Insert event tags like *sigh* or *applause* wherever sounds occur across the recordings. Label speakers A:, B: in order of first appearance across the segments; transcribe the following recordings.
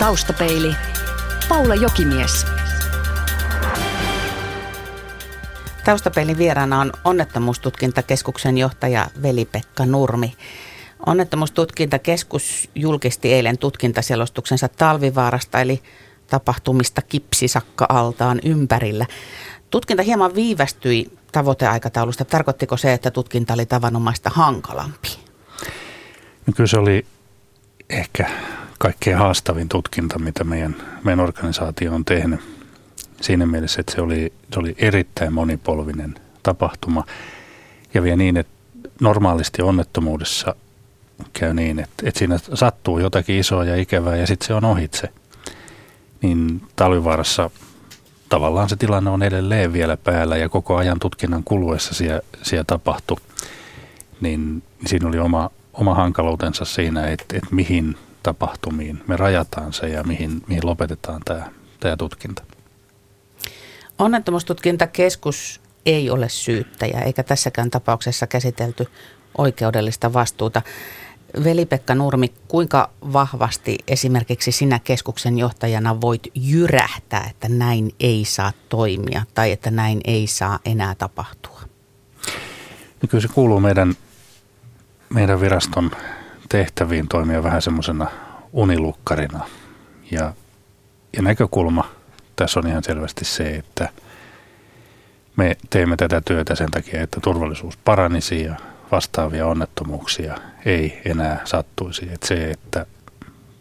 A: Taustapeili. Paula Jokimies.
B: Taustapeilin vieraana on onnettomuustutkintakeskuksen johtaja Veli-Pekka Nurmi. Onnettomuustutkintakeskus julkisti eilen tutkintaselostuksensa talvivaarasta eli tapahtumista kipsisakka-altaan ympärillä. Tutkinta hieman viivästyi tavoiteaikataulusta. Tarkoittiko se, että tutkinta oli tavanomaista hankalampi?
C: No kyllä se oli ehkä kaikkein haastavin tutkinta, mitä meidän, meidän organisaatio on tehnyt. Siinä mielessä, että se oli, se oli erittäin monipolvinen tapahtuma. Ja vielä niin, että normaalisti onnettomuudessa käy niin, että, että siinä sattuu jotakin isoa ja ikävää ja sitten se on ohitse. Niin talvivaarassa tavallaan se tilanne on edelleen vielä päällä ja koko ajan tutkinnan kuluessa siellä, siellä tapahtui. Niin siinä oli oma, oma hankaluutensa siinä, että, että mihin tapahtumiin me rajataan se ja mihin, mihin lopetetaan tämä, tämä tutkinta.
B: Onnettomuustutkintakeskus ei ole syyttäjä eikä tässäkään tapauksessa käsitelty oikeudellista vastuuta. Veli-Pekka Nurmi, kuinka vahvasti esimerkiksi sinä keskuksen johtajana voit jyrähtää, että näin ei saa toimia tai että näin ei saa enää tapahtua?
C: No kyllä se kuuluu meidän, meidän viraston tehtäviin toimia vähän semmoisena unilukkarina. Ja, ja näkökulma tässä on ihan selvästi se, että me teemme tätä työtä sen takia, että turvallisuus paranisi ja vastaavia onnettomuuksia ei enää sattuisi. Että se, että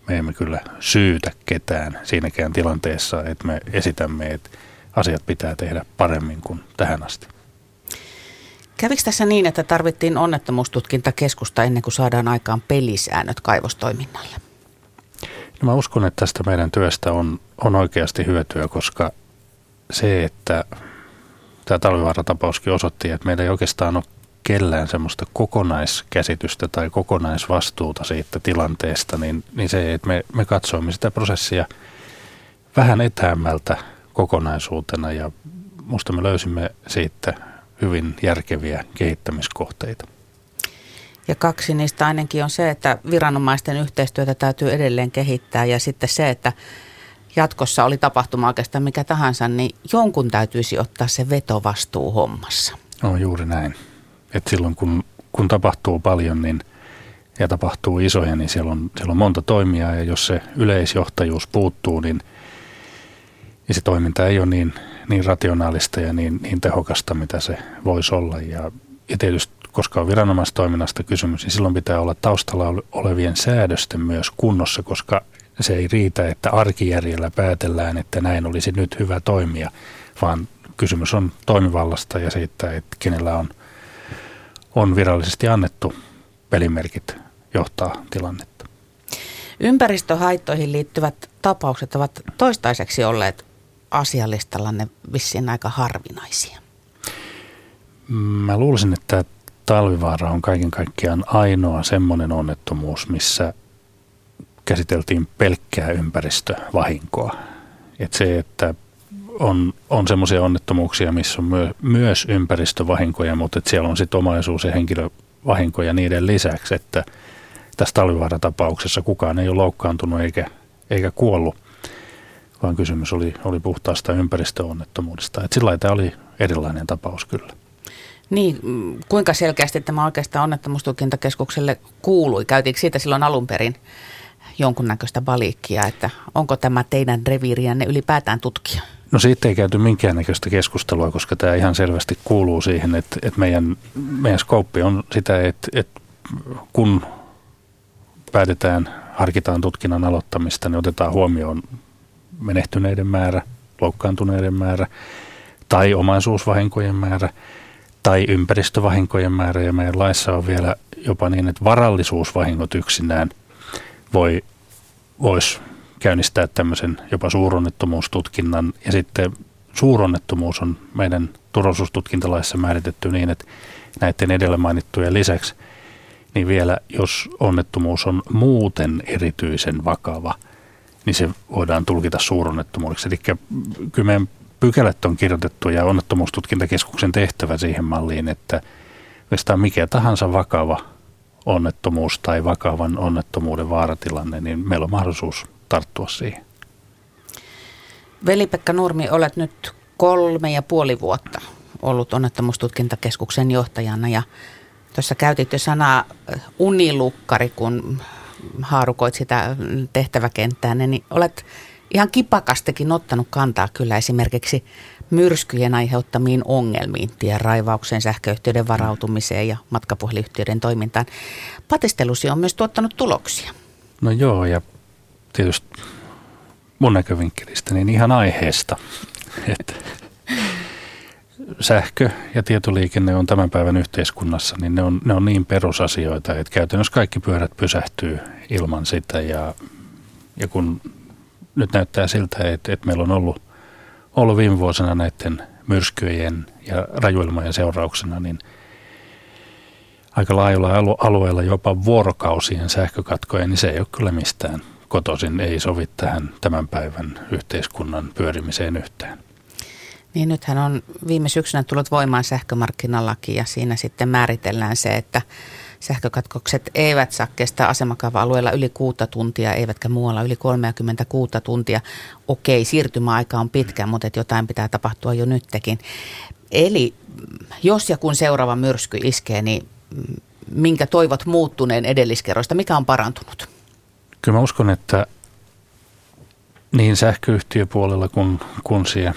C: me emme kyllä syytä ketään siinäkään tilanteessa, että me esitämme, että asiat pitää tehdä paremmin kuin tähän asti.
B: Kävikö tässä niin, että tarvittiin onnettomuustutkintakeskusta ennen kuin saadaan aikaan pelisäännöt kaivostoiminnalle?
C: No mä uskon, että tästä meidän työstä on, on oikeasti hyötyä, koska se, että tämä talvivaaratapauskin osoitti, että meillä ei oikeastaan ole kellään semmoista kokonaiskäsitystä tai kokonaisvastuuta siitä tilanteesta, niin, niin se, että me, me katsoimme sitä prosessia vähän etäämmältä kokonaisuutena ja musta me löysimme siitä hyvin järkeviä kehittämiskohteita.
B: Ja kaksi niistä ainakin on se, että viranomaisten yhteistyötä täytyy edelleen kehittää ja sitten se, että jatkossa oli tapahtuma oikeastaan mikä tahansa, niin jonkun täytyisi ottaa se vetovastuu hommassa.
C: No juuri näin. Et silloin kun, kun tapahtuu paljon niin, ja tapahtuu isoja, niin siellä on, siellä on monta toimijaa ja jos se yleisjohtajuus puuttuu, niin, niin se toiminta ei ole niin, niin rationaalista ja niin, niin tehokasta, mitä se voisi olla. Ja, ja tietysti koska on viranomaistoiminnasta kysymys, niin silloin pitää olla taustalla olevien säädösten myös kunnossa, koska se ei riitä, että arkijärjellä päätellään, että näin olisi nyt hyvä toimia, vaan kysymys on toimivallasta ja siitä, että kenellä on, on virallisesti annettu pelimerkit johtaa tilannetta.
B: Ympäristöhaittoihin liittyvät tapaukset ovat toistaiseksi olleet asialistallanne vissiin aika harvinaisia.
C: Mä luulisin, että talvivaara on kaiken kaikkiaan ainoa semmoinen onnettomuus, missä käsiteltiin pelkkää ympäristövahinkoa. Et se, että on, on semmoisia onnettomuuksia, missä on myö, myös ympäristövahinkoja, mutta että siellä on sitten omaisuus- ja henkilövahinkoja niiden lisäksi, että tässä talvivaaratapauksessa kukaan ei ole loukkaantunut eikä, eikä kuollut, vaan kysymys oli, oli puhtaasta ympäristöonnettomuudesta. Et sillä tämä oli erilainen tapaus kyllä.
B: Niin, mm, kuinka selkeästi tämä oikeastaan onnettomuustutkintakeskukselle kuului? Käytiinkö siitä silloin alun perin jonkunnäköistä valikkia, että onko tämä teidän reviiriänne ylipäätään tutkia?
C: No siitä ei käyty minkäännäköistä keskustelua, koska tämä ihan selvästi kuuluu siihen, että, että meidän, meidän skouppi on sitä, että, että kun päätetään, harkitaan tutkinnan aloittamista, niin otetaan huomioon menehtyneiden määrä, loukkaantuneiden määrä tai omaisuusvahinkojen määrä – tai ympäristövahinkojen määrä ja meidän laissa on vielä jopa niin, että varallisuusvahingot yksinään voi, voisi käynnistää tämmöisen jopa suuronnettomuustutkinnan. Ja sitten suuronnettomuus on meidän turvallisuustutkintalaissa määritetty niin, että näiden edellä mainittujen lisäksi niin vielä jos onnettomuus on muuten erityisen vakava, niin se voidaan tulkita suuronnettomuudeksi. Eli kyllä pykälät on kirjoitettu ja onnettomuustutkintakeskuksen tehtävä siihen malliin, että oikeastaan mikä tahansa vakava onnettomuus tai vakavan onnettomuuden vaaratilanne, niin meillä on mahdollisuus tarttua siihen.
B: Veli-Pekka Nurmi, olet nyt kolme ja puoli vuotta ollut onnettomuustutkintakeskuksen johtajana ja tuossa käytit jo sanaa unilukkari, kun haarukoit sitä tehtäväkenttää, niin olet ihan kipakastikin ottanut kantaa kyllä esimerkiksi myrskyjen aiheuttamiin ongelmiin, tien raivaukseen, sähköyhtiöiden varautumiseen ja matkapuhelinyhtiöiden toimintaan. Patistelusi on myös tuottanut tuloksia.
C: No joo, ja tietysti mun näkövinkkelistä niin ihan aiheesta. *laughs* Että sähkö ja tietoliikenne on tämän päivän yhteiskunnassa, niin ne on, ne on niin perusasioita, että käytännössä kaikki pyörät pysähtyy ilman sitä. Ja, ja kun nyt näyttää siltä, että, että meillä on ollut, ollut viime vuosina näiden myrskyjen ja rajuilmojen seurauksena, niin aika laajalla alueella jopa vuorokausien sähkökatkoja, niin se ei ole kyllä mistään kotoisin, ei sovi tähän tämän päivän yhteiskunnan pyörimiseen yhtään.
B: Niin nythän on viime syksynä tullut voimaan sähkömarkkinalaki ja siinä sitten määritellään se, että sähkökatkokset eivät saa kestää asemakaava-alueella yli kuutta tuntia, eivätkä muualla yli 36 tuntia. Okei, siirtymäaika on pitkä, mutta että jotain pitää tapahtua jo nytkin. Eli jos ja kun seuraava myrsky iskee, niin minkä toivot muuttuneen edelliskerroista? Mikä on parantunut?
C: Kyllä mä uskon, että niin sähköyhtiöpuolella kuin, kuin siellä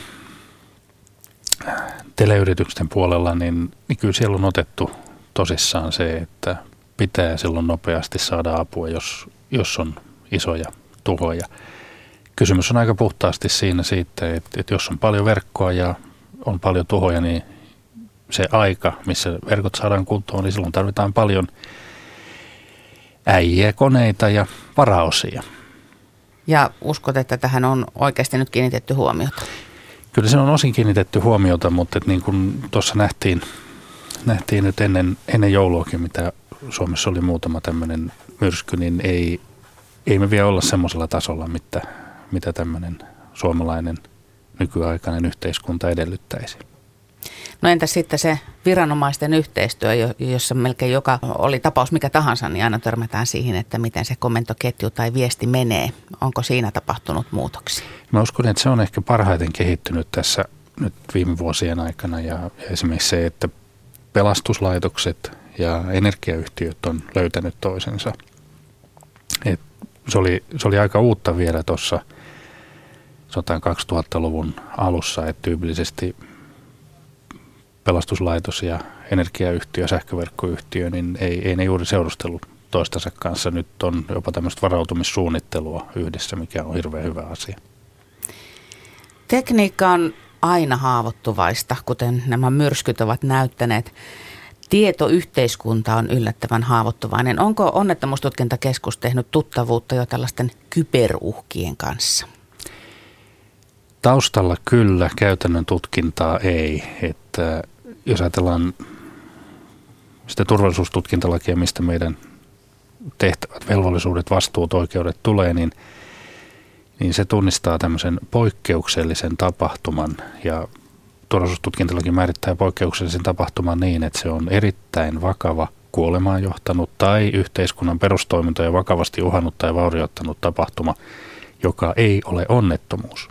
C: teleyritysten puolella, niin, niin kyllä siellä on otettu tosissaan se, että pitää silloin nopeasti saada apua, jos, jos on isoja tuhoja. Kysymys on aika puhtaasti siinä siitä, että, että jos on paljon verkkoa ja on paljon tuhoja, niin se aika, missä verkot saadaan kuntoon, niin silloin tarvitaan paljon äijiä, koneita ja varaosia.
B: Ja uskot, että tähän on oikeasti nyt kiinnitetty huomiota?
C: Kyllä se on osin kiinnitetty huomiota, mutta niin kuin tuossa nähtiin, nähtiin nyt ennen, ennen jouluakin, mitä Suomessa oli muutama tämmöinen myrsky, niin ei, ei me vielä olla semmoisella tasolla, mitä, mitä tämmöinen suomalainen nykyaikainen yhteiskunta edellyttäisi.
B: No entä sitten se viranomaisten yhteistyö, jossa melkein joka oli tapaus mikä tahansa, niin aina törmätään siihen, että miten se komentoketju tai viesti menee. Onko siinä tapahtunut muutoksia?
C: Mä uskon, että se on ehkä parhaiten kehittynyt tässä nyt viime vuosien aikana ja esimerkiksi se, että pelastuslaitokset ja energiayhtiöt on löytänyt toisensa. Et se, oli, se oli aika uutta vielä tuossa 2000-luvun alussa, että tyypillisesti pelastuslaitos ja energiayhtiö, sähköverkkoyhtiö, niin ei, ei ne juuri seurustellut toistensa kanssa. Nyt on jopa tämmöistä varautumissuunnittelua yhdessä, mikä on hirveän hyvä asia.
B: Tekniikka on aina haavoittuvaista, kuten nämä myrskyt ovat näyttäneet. Tietoyhteiskunta on yllättävän haavoittuvainen. Onko onnettomuustutkintakeskus tehnyt tuttavuutta jo tällaisten kyberuhkien kanssa?
C: Taustalla kyllä, käytännön tutkintaa ei. Että jos ajatellaan sitä turvallisuustutkintalakia, mistä meidän tehtävät, velvollisuudet, vastuut, oikeudet tulee, niin, niin se tunnistaa tämmöisen poikkeuksellisen tapahtuman ja turvallisuustutkintalaki määrittää poikkeuksellisen tapahtuman niin, että se on erittäin vakava kuolemaan johtanut tai yhteiskunnan perustoimintoja vakavasti uhannut tai vaurioittanut tapahtuma, joka ei ole onnettomuus.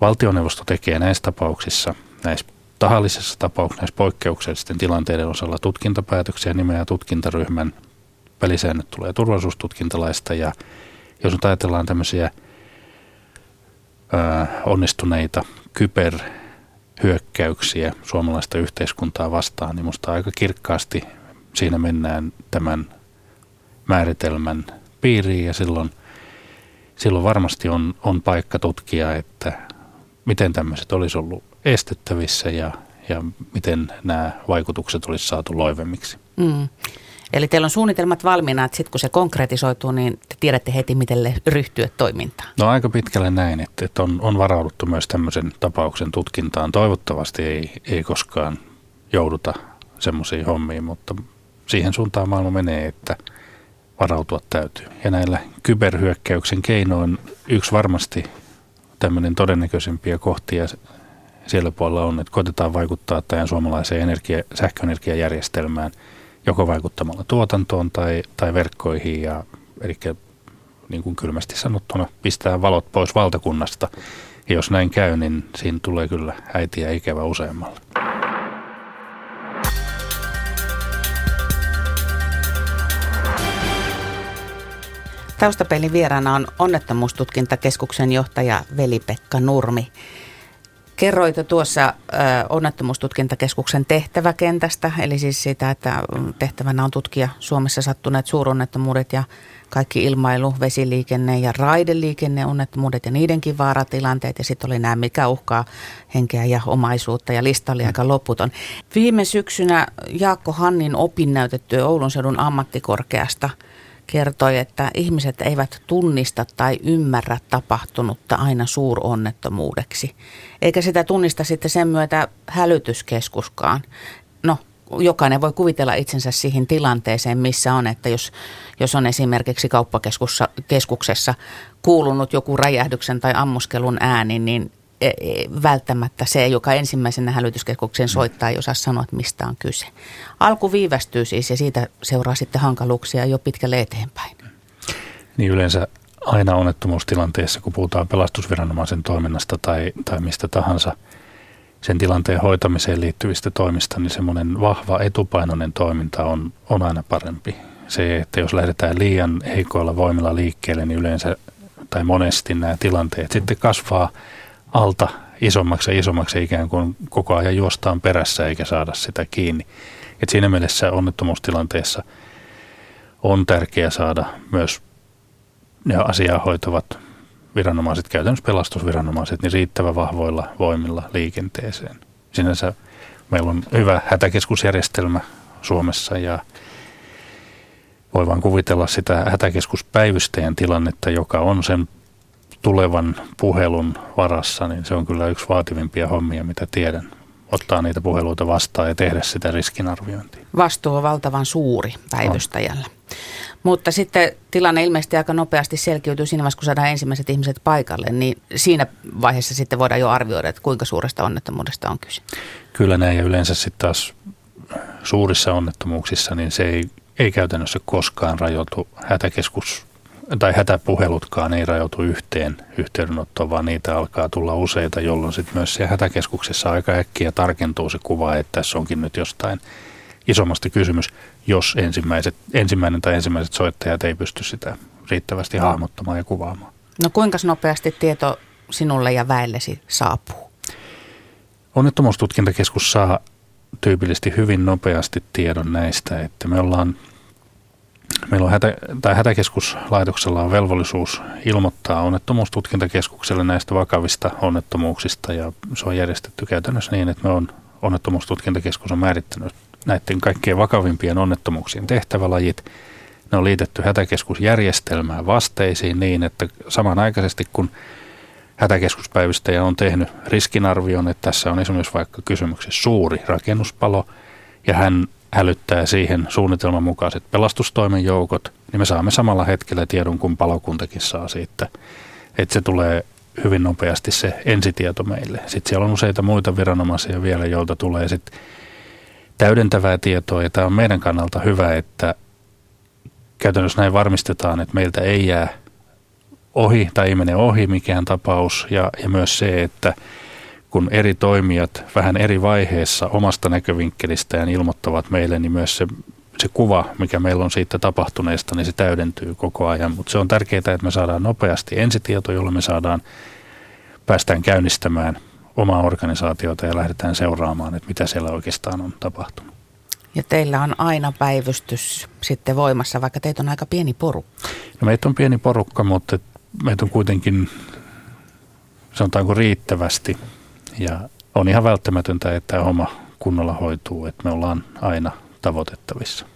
C: Valtioneuvosto tekee näissä tapauksissa, näissä tahallisessa tapauksessa, näissä poikkeuksellisten tilanteiden osalla tutkintapäätöksiä, nimeää tutkintaryhmän, pelisäännöt tulee turvallisuustutkintalaista ja jos nyt ajatellaan tämmöisiä ö, onnistuneita kyberhyökkäyksiä suomalaista yhteiskuntaa vastaan, niin minusta aika kirkkaasti siinä mennään tämän määritelmän piiriin ja silloin, silloin varmasti on, on paikka tutkia, että miten tämmöiset olisi ollut estettävissä ja, ja miten nämä vaikutukset olisi saatu loivemmiksi. Mm.
B: Eli teillä on suunnitelmat valmiina, että sitten kun se konkretisoituu, niin te tiedätte heti, miten ryhtyä toimintaan.
C: No aika pitkälle näin, että, että on, on varauduttu myös tämmöisen tapauksen tutkintaan. Toivottavasti ei, ei koskaan jouduta semmoisiin hommiin, mutta siihen suuntaan maailma menee, että varautua täytyy. Ja näillä kyberhyökkäyksen keinoin yksi varmasti tämmöinen todennäköisempiä kohtia siellä puolella on, että koitetaan vaikuttaa tähän suomalaiseen energia, sähköenergiajärjestelmään joko vaikuttamalla tuotantoon tai, tai verkkoihin ja eli niin kuin kylmästi sanottuna pistää valot pois valtakunnasta. Ja jos näin käy, niin siinä tulee kyllä äitiä ikävä useammalle.
B: Taustapelin vieraana on onnettomuustutkintakeskuksen johtaja Veli-Pekka Nurmi. Kerroit tuossa onnettomuustutkintakeskuksen tehtäväkentästä, eli siis sitä, että tehtävänä on tutkia Suomessa sattuneet suuronnettomuudet ja kaikki ilmailu, vesiliikenne ja raideliikenne, onnettomuudet ja niidenkin vaaratilanteet. Ja sitten oli nämä, mikä uhkaa henkeä ja omaisuutta ja lista oli aika loputon. Viime syksynä Jaakko Hannin opinnäytetyö Oulun seudun ammattikorkeasta – kertoi, että ihmiset eivät tunnista tai ymmärrä tapahtunutta aina suuronnettomuudeksi. Eikä sitä tunnista sitten sen myötä hälytyskeskuskaan. No, jokainen voi kuvitella itsensä siihen tilanteeseen, missä on, että jos, jos on esimerkiksi kauppakeskuksessa kuulunut joku räjähdyksen tai ammuskelun ääni, niin välttämättä se, joka ensimmäisenä hälytyskeskuksen soittaa, ei osaa sanoa, että mistä on kyse. Alku viivästyy siis ja siitä seuraa sitten hankaluuksia jo pitkälle eteenpäin.
C: Niin yleensä aina onnettomuustilanteessa, kun puhutaan pelastusviranomaisen toiminnasta tai, tai mistä tahansa sen tilanteen hoitamiseen liittyvistä toimista, niin semmoinen vahva etupainoinen toiminta on, on aina parempi. Se, että jos lähdetään liian heikoilla voimilla liikkeelle, niin yleensä tai monesti nämä tilanteet sitten kasvaa – alta isommaksi ja isommaksi ikään kuin koko ajan juostaan perässä eikä saada sitä kiinni. Et siinä mielessä onnettomuustilanteessa on tärkeää saada myös ne asiaa hoitavat viranomaiset, käytännössä pelastusviranomaiset, niin riittävän vahvoilla voimilla liikenteeseen. Sinänsä meillä on hyvä hätäkeskusjärjestelmä Suomessa ja voi vaan kuvitella sitä hätäkeskuspäivystäjän tilannetta, joka on sen tulevan puhelun varassa, niin se on kyllä yksi vaativimpia hommia, mitä tiedän. Ottaa niitä puheluita vastaan ja tehdä sitä riskinarviointia.
B: Vastuu on valtavan suuri päivystäjällä. On. Mutta sitten tilanne ilmeisesti aika nopeasti selkiytyy siinä vaiheessa, kun saadaan ensimmäiset ihmiset paikalle, niin siinä vaiheessa sitten voidaan jo arvioida, että kuinka suuresta onnettomuudesta on kyse.
C: Kyllä näin ja yleensä sitten taas suurissa onnettomuuksissa, niin se ei, ei käytännössä koskaan rajoitu hätäkeskus tai hätäpuhelutkaan ei rajoitu yhteen yhteydenottoon, vaan niitä alkaa tulla useita, jolloin sitten myös siellä hätäkeskuksessa aika äkkiä tarkentuu se kuva, että tässä onkin nyt jostain isommasta kysymys, jos ensimmäiset, ensimmäinen tai ensimmäiset soittajat ei pysty sitä riittävästi hahmottamaan ja kuvaamaan.
B: No kuinka nopeasti tieto sinulle ja väellesi saapuu?
C: Onnettomuustutkintakeskus saa tyypillisesti hyvin nopeasti tiedon näistä, että me ollaan Meillä on hätä, tai hätäkeskuslaitoksella on velvollisuus ilmoittaa onnettomuustutkintakeskukselle näistä vakavista onnettomuuksista ja se on järjestetty käytännössä niin, että me on onnettomuustutkintakeskus on määrittänyt näiden kaikkien vakavimpien onnettomuuksien tehtävälajit. Ne on liitetty hätäkeskusjärjestelmään vasteisiin niin, että samanaikaisesti kun hätäkeskuspäivystäjä on tehnyt riskinarvion, että tässä on esimerkiksi vaikka kysymyksessä suuri rakennuspalo ja hän hälyttää siihen suunnitelman mukaiset pelastustoimen joukot, niin me saamme samalla hetkellä tiedon, kun palokuntakin saa siitä. Että se tulee hyvin nopeasti se ensitieto meille. Sitten siellä on useita muita viranomaisia vielä, joilta tulee sitten täydentävää tietoa. Ja tämä on meidän kannalta hyvä, että käytännössä näin varmistetaan, että meiltä ei jää ohi tai ei mene ohi mikään tapaus. Ja, ja myös se, että kun eri toimijat vähän eri vaiheessa omasta näkövinkkelistään ilmoittavat meille, niin myös se, se kuva, mikä meillä on siitä tapahtuneesta, niin se täydentyy koko ajan. Mutta se on tärkeää, että me saadaan nopeasti ensitieto, jolla me saadaan, päästään käynnistämään omaa organisaatiota ja lähdetään seuraamaan, että mitä siellä oikeastaan on tapahtunut.
B: Ja teillä on aina päivystys sitten voimassa, vaikka teitä on aika pieni porukka.
C: No meitä on pieni porukka, mutta meitä on kuitenkin sanotaanko riittävästi ja on ihan välttämätöntä, että tämä homma kunnolla hoituu, että me ollaan aina tavoitettavissa.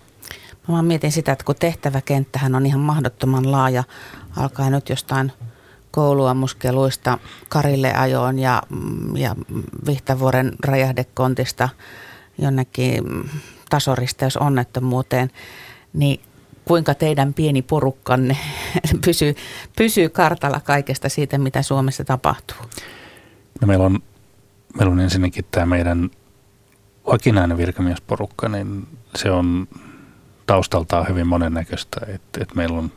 B: Mä vaan mietin sitä, että kun tehtäväkenttähän on ihan mahdottoman laaja, alkaa nyt jostain kouluammuskeluista Karille ajoon ja, ja Vihtavuoren räjähdekontista jonnekin tasoristeys onnettomuuteen, niin kuinka teidän pieni porukkanne *laughs* pysyy, pysyy kartalla kaikesta siitä, mitä Suomessa tapahtuu?
C: No meillä on meillä on ensinnäkin tämä meidän vakinainen virkamiesporukka, niin se on taustaltaan hyvin monennäköistä. Että, että meillä on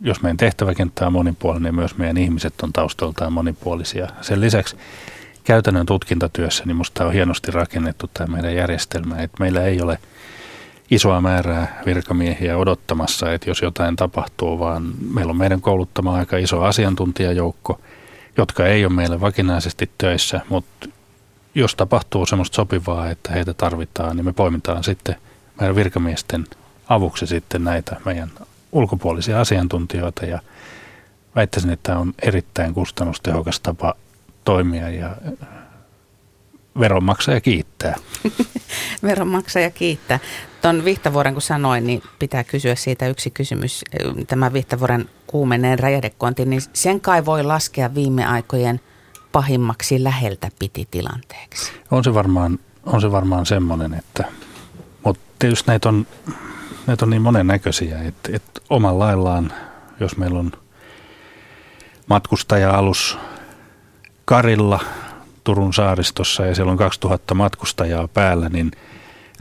C: jos meidän tehtäväkenttä on monipuolinen, niin myös meidän ihmiset on taustaltaan monipuolisia. Sen lisäksi käytännön tutkintatyössä niin minusta on hienosti rakennettu tämä meidän järjestelmä, että meillä ei ole isoa määrää virkamiehiä odottamassa, että jos jotain tapahtuu, vaan meillä on meidän kouluttama aika iso asiantuntijajoukko, jotka ei ole meille vakinaisesti töissä, mutta jos tapahtuu semmoista sopivaa, että heitä tarvitaan, niin me poimitaan sitten meidän virkamiesten avuksi sitten näitä meidän ulkopuolisia asiantuntijoita ja väittäisin, että tämä on erittäin kustannustehokas tapa toimia ja veronmaksaja kiittää. *laughs*
B: veronmaksaja kiittää. Tuon Vihtavuoren kun sanoin, niin pitää kysyä siitä yksi kysymys. Tämä Vihtavuoren kuumeneen räjähdekonti, niin sen kai voi laskea viime aikojen pahimmaksi läheltä piti tilanteeksi.
C: On se varmaan, on se varmaan semmoinen, että, mutta tietysti näitä on, näitä on niin monennäköisiä, että, että oman laillaan, jos meillä on matkustaja-alus Karilla Turun saaristossa ja siellä on 2000 matkustajaa päällä, niin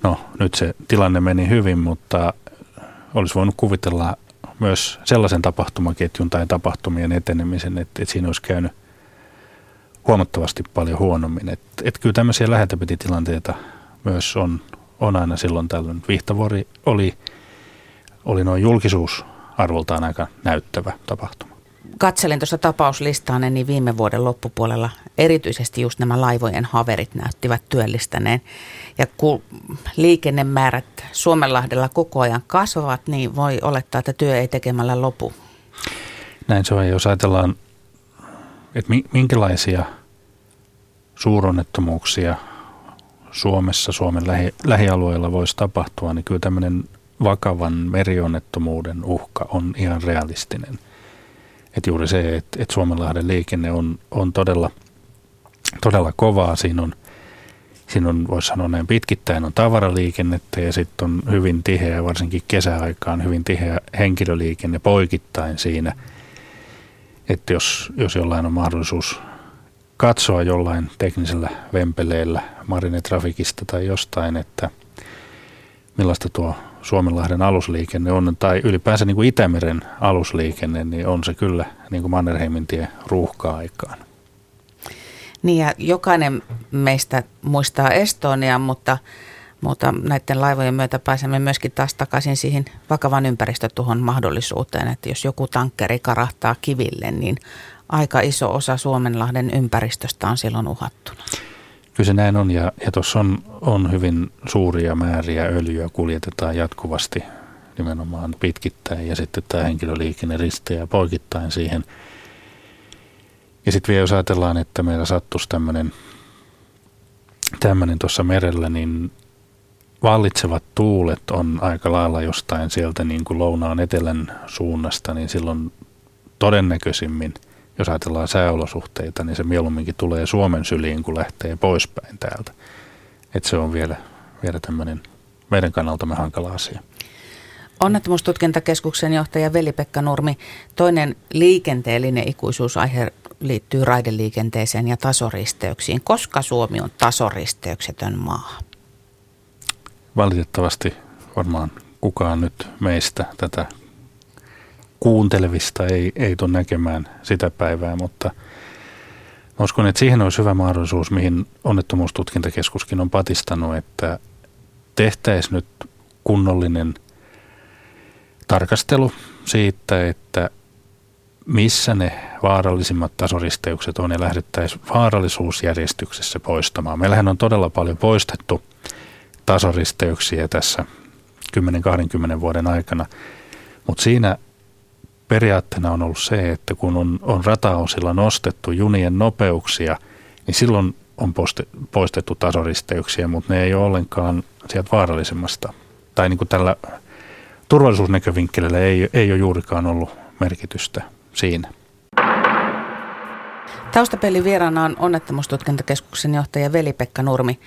C: no nyt se tilanne meni hyvin, mutta olisi voinut kuvitella myös sellaisen tapahtumaketjun tai tapahtumien etenemisen, että, että siinä olisi käynyt huomattavasti paljon huonommin. Että, että kyllä tämmöisiä lähetäpititilanteita myös on, on aina silloin tällöin. Vihtavuori oli, oli noin julkisuusarvoltaan aika näyttävä tapahtuma
B: katselin tuossa tapauslistaa, niin viime vuoden loppupuolella erityisesti just nämä laivojen haverit näyttivät työllistäneen. Ja kun liikennemäärät Suomenlahdella koko ajan kasvavat, niin voi olettaa, että työ ei tekemällä lopu.
C: Näin se on, jos ajatellaan, että minkälaisia suuronnettomuuksia Suomessa, Suomen lähi, lähialueilla voisi tapahtua, niin kyllä tämmöinen vakavan merionnettomuuden uhka on ihan realistinen – että juuri se, että, että Suomenlahden liikenne on, on todella, todella kovaa. Siinä on, siinä on, voisi sanoa näin pitkittäin, on tavaraliikennettä ja sitten on hyvin tiheä, varsinkin kesäaikaan hyvin tiheä henkilöliikenne poikittain siinä. Että jos, jos jollain on mahdollisuus katsoa jollain teknisellä vempeleellä Marinetrafikista tai jostain, että millaista tuo Suomenlahden alusliikenne on, tai ylipäänsä niin kuin Itämeren alusliikenne, niin on se kyllä niin kuin Mannerheimin tie ruuhka-aikaan.
B: Niin ja jokainen meistä muistaa Estonia, mutta, mutta näiden laivojen myötä pääsemme myöskin taas takaisin siihen vakavan ympäristötuhon mahdollisuuteen, että jos joku tankkeri karahtaa kiville, niin aika iso osa Suomenlahden ympäristöstä on silloin uhattuna.
C: Kyllä se näin on ja, ja tuossa on, on hyvin suuria määriä öljyä kuljetetaan jatkuvasti nimenomaan pitkittäin ja sitten tämä henkilöliikenne risteää poikittain siihen. Ja sitten vielä jos ajatellaan, että meillä sattuisi tämmöinen tämmöinen tuossa merellä, niin vallitsevat tuulet on aika lailla jostain sieltä niin kuin lounaan etelän suunnasta, niin silloin todennäköisimmin – jos ajatellaan sääolosuhteita, niin se mieluumminkin tulee Suomen syliin, kun lähtee poispäin täältä. Että se on vielä, vielä tämmöinen meidän kannaltamme hankala asia.
B: Onnettomuustutkintakeskuksen johtaja Veli-Pekka Nurmi, toinen liikenteellinen ikuisuusaihe liittyy raideliikenteeseen ja tasoristeyksiin. Koska Suomi on tasoristeyksetön maa?
C: Valitettavasti varmaan kukaan nyt meistä tätä kuuntelevista ei, ei tule näkemään sitä päivää, mutta uskon, että siihen olisi hyvä mahdollisuus, mihin onnettomuustutkintakeskuskin on patistanut, että tehtäisiin nyt kunnollinen tarkastelu siitä, että missä ne vaarallisimmat tasoristeykset on ja lähdettäisiin vaarallisuusjärjestyksessä poistamaan. Meillähän on todella paljon poistettu tasoristeyksiä tässä 10-20 vuoden aikana, mutta siinä periaatteena on ollut se, että kun on, on rataosilla nostettu junien nopeuksia, niin silloin on poistettu tasoristeyksiä, mutta ne ei ole ollenkaan sieltä vaarallisemmasta. Tai niin kuin tällä turvallisuusnäkövinkkelillä ei, ei ole juurikaan ollut merkitystä siinä.
B: Taustapelin vieraana on onnettomuustutkintakeskuksen johtaja Veli-Pekka Nurmi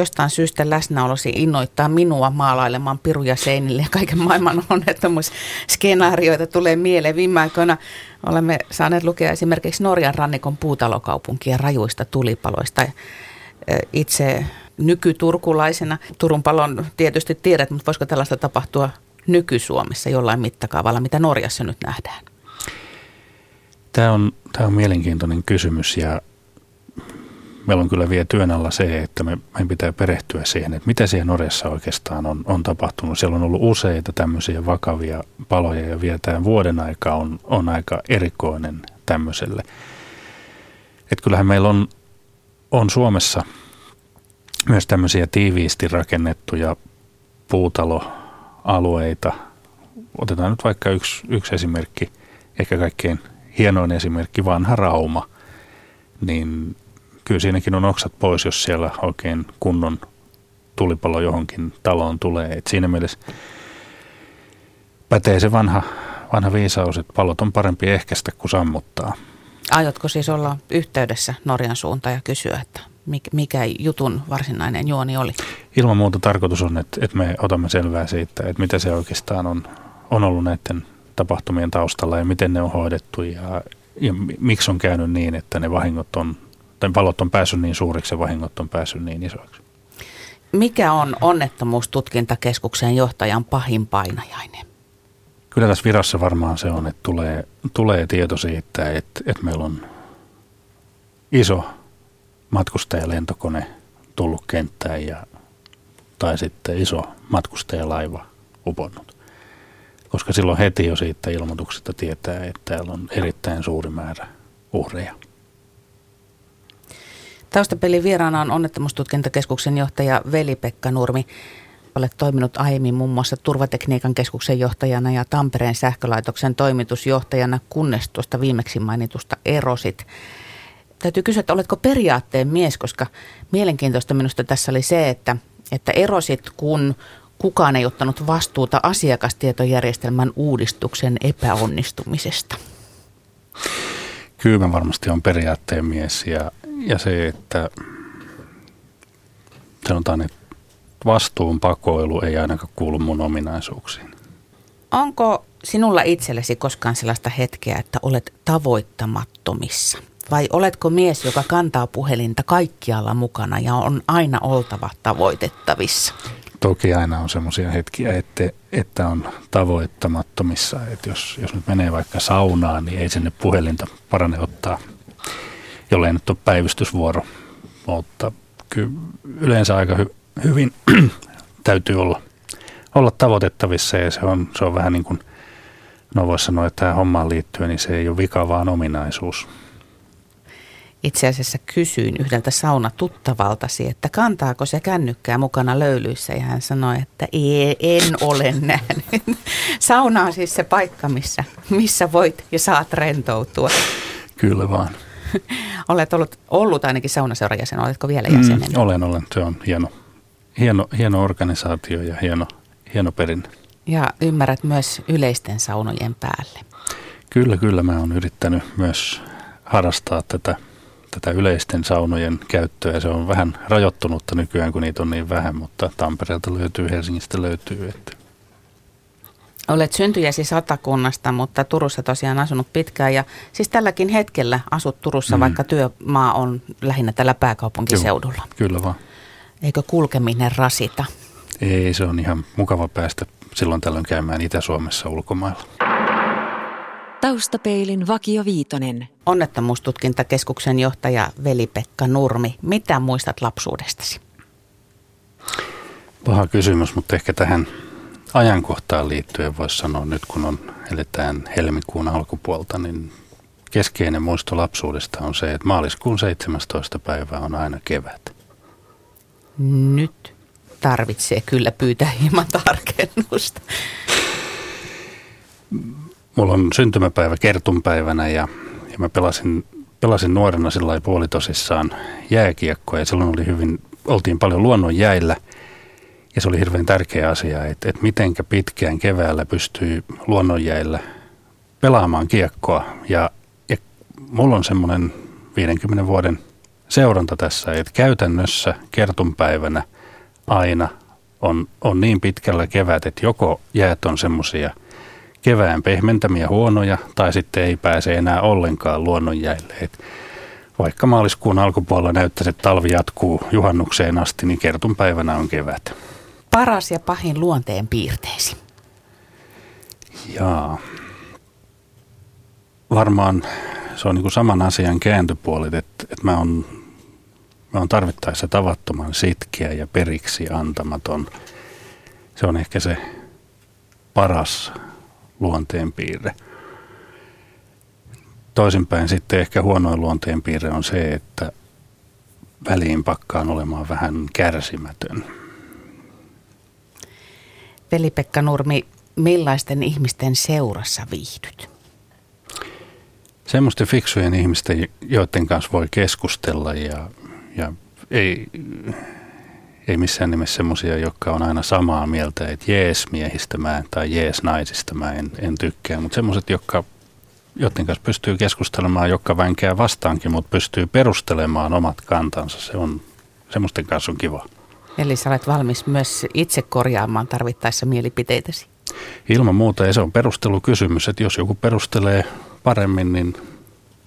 B: jostain syystä läsnäolosi innoittaa minua maalailemaan piruja seinille ja kaiken maailman *laughs* onnettomuusskenaarioita tulee mieleen. Viime aikoina olemme saaneet lukea esimerkiksi Norjan rannikon puutalokaupunkia rajuista tulipaloista. Itse nykyturkulaisena, Turun palon tietysti tiedät, mutta voisiko tällaista tapahtua nyky-Suomessa jollain mittakaavalla, mitä Norjassa nyt nähdään?
C: Tämä on, tämä on mielenkiintoinen kysymys ja meillä on kyllä vielä työn alla se, että me, meidän pitää perehtyä siihen, että mitä siellä Norjassa oikeastaan on, on tapahtunut. Siellä on ollut useita tämmöisiä vakavia paloja ja vielä tämä vuoden aika on, on aika erikoinen tämmöiselle. Että kyllähän meillä on, on Suomessa myös tämmöisiä tiiviisti rakennettuja puutaloalueita. Otetaan nyt vaikka yksi, yksi esimerkki, ehkä kaikkein hienoin esimerkki, vanha Rauma. Niin kyllä siinäkin on oksat pois, jos siellä oikein kunnon tulipalo johonkin taloon tulee. Et siinä mielessä pätee se vanha, vanha viisaus, että palot on parempi ehkäistä kuin sammuttaa.
B: Aiotko siis olla yhteydessä Norjan suuntaan ja kysyä, että mikä jutun varsinainen juoni oli?
C: Ilman muuta tarkoitus on, että, että me otamme selvää siitä, että mitä se oikeastaan on, on ollut näiden tapahtumien taustalla ja miten ne on hoidettu ja, ja miksi on käynyt niin, että ne vahingot on tai valot on päässyt niin suuriksi ja vahingot on päässyt niin isoiksi.
B: Mikä on onnettomuustutkintakeskuksen johtajan pahin painajainen?
C: Kyllä tässä virassa varmaan se on, että tulee, tulee tieto siitä, että, että meillä on iso matkustajalentokone tullut kenttään ja, tai sitten iso matkustajalaiva uponnut. Koska silloin heti jo siitä ilmoituksesta tietää, että täällä on erittäin suuri määrä uhreja.
B: Taustapelin vieraana on onnettomuustutkintakeskuksen johtaja Veli-Pekka Nurmi. Olet toiminut aiemmin muun muassa Turvatekniikan keskuksen johtajana ja Tampereen sähkölaitoksen toimitusjohtajana, kunnes tuosta viimeksi mainitusta erosit. Täytyy kysyä, että oletko periaatteen mies, koska mielenkiintoista minusta tässä oli se, että, että erosit, kun kukaan ei ottanut vastuuta asiakastietojärjestelmän uudistuksen epäonnistumisesta.
C: Kyllä mä varmasti on periaatteen mies ja ja se, että sanotaan, että vastuun pakoilu ei ainakaan kuulu mun ominaisuuksiin.
B: Onko sinulla itsellesi koskaan sellaista hetkeä, että olet tavoittamattomissa? Vai oletko mies, joka kantaa puhelinta kaikkialla mukana ja on aina oltava tavoitettavissa?
C: Toki aina on semmoisia hetkiä, että, että on tavoittamattomissa. Että jos, jos nyt menee vaikka saunaan, niin ei sinne puhelinta parane ottaa jollei nyt ole päivystysvuoro. Mutta kyllä yleensä aika hy, hyvin *clears throat* täytyy olla, olla tavoitettavissa ja se on, se on vähän niin kuin, no voisi sanoa, että tähän hommaan liittyen, niin se ei ole vika, vaan ominaisuus.
B: Itse asiassa kysyin yhdeltä saunatuttavaltasi, että kantaako se kännykkää mukana löylyissä ja hän sanoi, että ei, en ole nähnyt. *laughs* Sauna on siis se paikka, missä, missä voit ja saat rentoutua.
C: Kyllä vaan. *laughs*
B: Olet ollut, ollut ainakin saunaseuran jäsen, oletko vielä jäsenen?
C: Mm, olen, olen. Se on hieno, hieno, hieno organisaatio ja hieno, hieno perinne.
B: Ja ymmärrät myös yleisten saunojen päälle.
C: Kyllä, kyllä. Mä oon yrittänyt myös harrastaa tätä, tätä yleisten saunojen käyttöä. Se on vähän rajoittunutta nykyään, kun niitä on niin vähän, mutta Tampereelta löytyy, Helsingistä löytyy. Että
B: Olet syntyjäsi satakunnasta, mutta Turussa tosiaan asunut pitkään ja siis tälläkin hetkellä asut Turussa, mm. vaikka työmaa on lähinnä tällä pääkaupunkiseudulla.
C: Joo, kyllä vaan.
B: Eikö kulkeminen rasita?
C: Ei, se on ihan mukava päästä silloin tällöin käymään Itä-Suomessa ulkomailla.
A: Taustapeilin Vakio Viitonen.
B: Onnettomuustutkintakeskuksen johtaja Veli-Pekka Nurmi. Mitä muistat lapsuudestasi?
C: Paha kysymys, mutta ehkä tähän ajankohtaan liittyen voisi sanoa nyt, kun on, eletään helmikuun alkupuolta, niin keskeinen muisto lapsuudesta on se, että maaliskuun 17. päivä on aina kevät.
B: Nyt tarvitsee kyllä pyytää hieman tarkennusta.
C: Mulla on syntymäpäivä kertunpäivänä ja, ja mä pelasin, pelasin nuorena sillä puolitosissaan jääkiekkoa ja silloin oli hyvin, oltiin paljon luonnon jäillä – ja se oli hirveän tärkeä asia, että, että mitenkä pitkään keväällä pystyy luonnonjäillä pelaamaan kiekkoa. Ja, ja mulla on semmoinen 50 vuoden seuranta tässä, että käytännössä kertunpäivänä aina on, on niin pitkällä kevät, että joko jäät on semmoisia kevään pehmentämiä huonoja, tai sitten ei pääse enää ollenkaan luonnonjäille. Et vaikka maaliskuun alkupuolella näyttäisi, että talvi jatkuu juhannukseen asti, niin kertunpäivänä on kevät
B: paras ja pahin luonteen piirteesi?
C: Jaa. Varmaan se on niin kuin saman asian kääntöpuolet, että, että mä oon, mä oon tarvittaessa tavattoman sitkeä ja periksi antamaton. Se on ehkä se paras luonteenpiirre. Toisinpäin sitten ehkä huonoin luonteenpiirre on se, että väliin pakkaan olemaan vähän kärsimätön.
B: Veli-Pekka Nurmi, millaisten ihmisten seurassa viihdyt?
C: Semmoisten fiksujen ihmisten, joiden kanssa voi keskustella ja, ja ei, ei missään nimessä semmoisia, jotka on aina samaa mieltä, että jees miehistä mä en, tai jees naisista mä en, en tykkää, mutta semmoiset, jotka joiden kanssa pystyy keskustelemaan, jotka vänkää vastaankin, mutta pystyy perustelemaan omat kantansa. Se on, semmoisten kanssa on kiva.
B: Eli sä olet valmis myös itse korjaamaan tarvittaessa mielipiteitäsi?
C: Ilman muuta, ja se on perustelukysymys, että jos joku perustelee paremmin, niin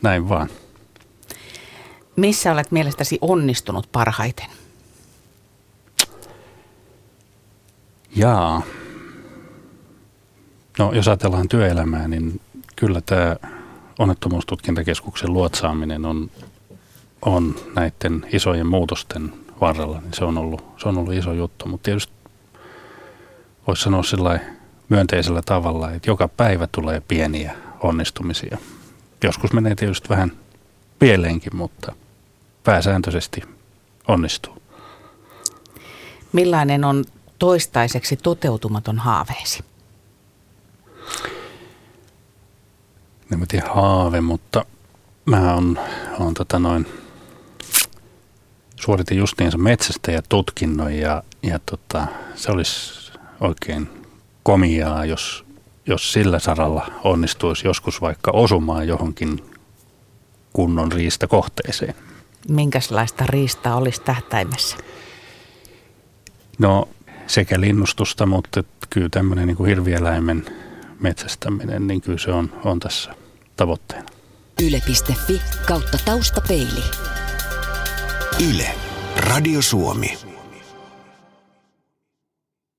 C: näin vaan.
B: Missä olet mielestäsi onnistunut parhaiten?
C: Jaa. No jos ajatellaan työelämää, niin kyllä tämä onnettomuustutkintakeskuksen luotsaaminen on, on näiden isojen muutosten varrella, niin se on ollut, se on ollut iso juttu. Mutta tietysti voisi sanoa sillä myönteisellä tavalla, että joka päivä tulee pieniä onnistumisia. Joskus menee tietysti vähän pieleenkin, mutta pääsääntöisesti onnistuu.
B: Millainen on toistaiseksi toteutumaton haaveesi?
C: en mä tiedä haave, mutta mä on, on tota noin, suoritin justiinsa metsästä ja tutkinnon ja, ja tota, se olisi oikein komiaa, jos, jos sillä saralla onnistuisi joskus vaikka osumaan johonkin kunnon riistakohteeseen.
B: Minkälaista riistaa olisi tähtäimessä?
C: No sekä linnustusta, mutta kyllä tämmöinen niin kuin hirvieläimen metsästäminen, niin kyllä se on, on tässä tavoitteena.
A: Yle.fi kautta taustapeili.
D: Yle. Radio Suomi.